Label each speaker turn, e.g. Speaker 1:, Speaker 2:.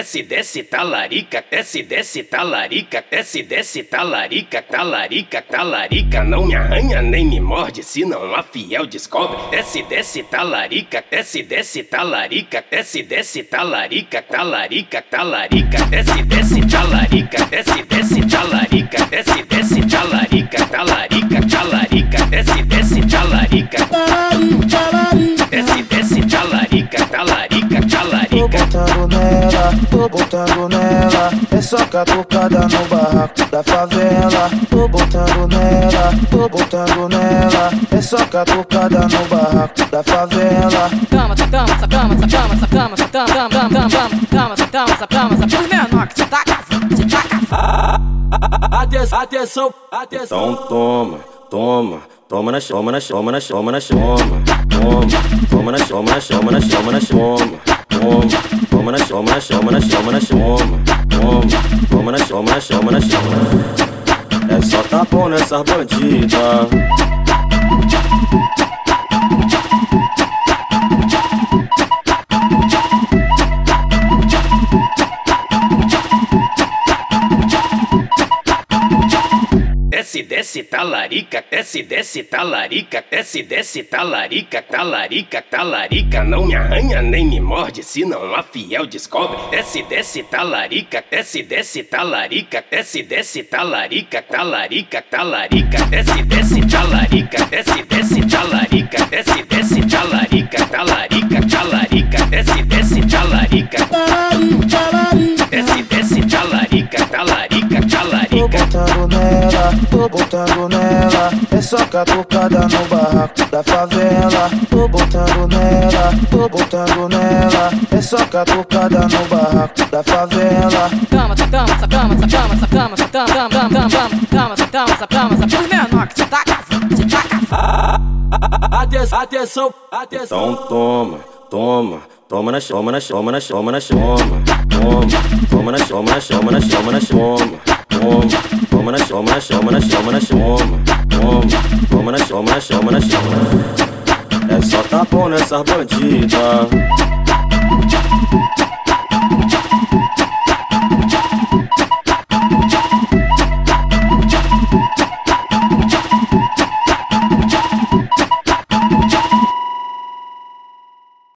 Speaker 1: desce, desce, talarica, desce, desce, talarica, desce, desce, talarica, talarica, talarica, não me arranha nem me morde, senão a fiel descobre. Desce, desce, talarica, desce, desce, talarica, desce, desce, talarica, talarica, talarica, desce, desce, talarica, desce, desce, talarica, desce, desce, talarica,
Speaker 2: tô botando nela. É só catucada no barraco da favela. Tô botando nela, tô botando nela. É só catucada no barraco da favela.
Speaker 3: Cama, essa cama, essa cama, essa cama, essa cama, essa cama, cama, cama, cama, cama, essa cama, essa cama, essa cama, menor que tá cavando, você tá cavando.
Speaker 4: Atenção, atenção, atenção.
Speaker 5: Então toma, toma, toma na toma na toma na toma na toma, toma, toma na toma na toma na toma na toma, toma, toma na toma na toma na toma na na toma na toma. É só tapão nessas bandidas.
Speaker 1: Desce, talarica, desce, desce, talarica, desce, desce, talarica, talarica, talarica, não me arranha nem me morde, senão a fiel descobre. Desce, desce, talarica, desce, desce, talarica, desce, desce, talarica, talarica, talarica, desce, desce, talarica, desce, desce, talarica, desce, desce, talarica, talarica, talarica, desce, desce, talarica, desce, desce, talarica,
Speaker 2: Tô botando nela, tô botando nela. É só catucada no barraco da favela. Tô botando nela, tô botando nela. É só catucada no barraco da favela.
Speaker 3: Cama, essa cama, essa cama, essa cama, essa cama, essa cama, cama, cama, cama, cama, essa cama, essa cama, essa cama, menor que tá cavando, você tá cavando.
Speaker 4: Atenção, atenção, atenção.
Speaker 5: Então toma, toma, toma na toma na toma na toma na toma, toma, toma na toma na toma na toma na toma, toma, toma na toma na toma na toma na toma, toma, toma na toma na toma na toma. É só tapão nessas bandidas.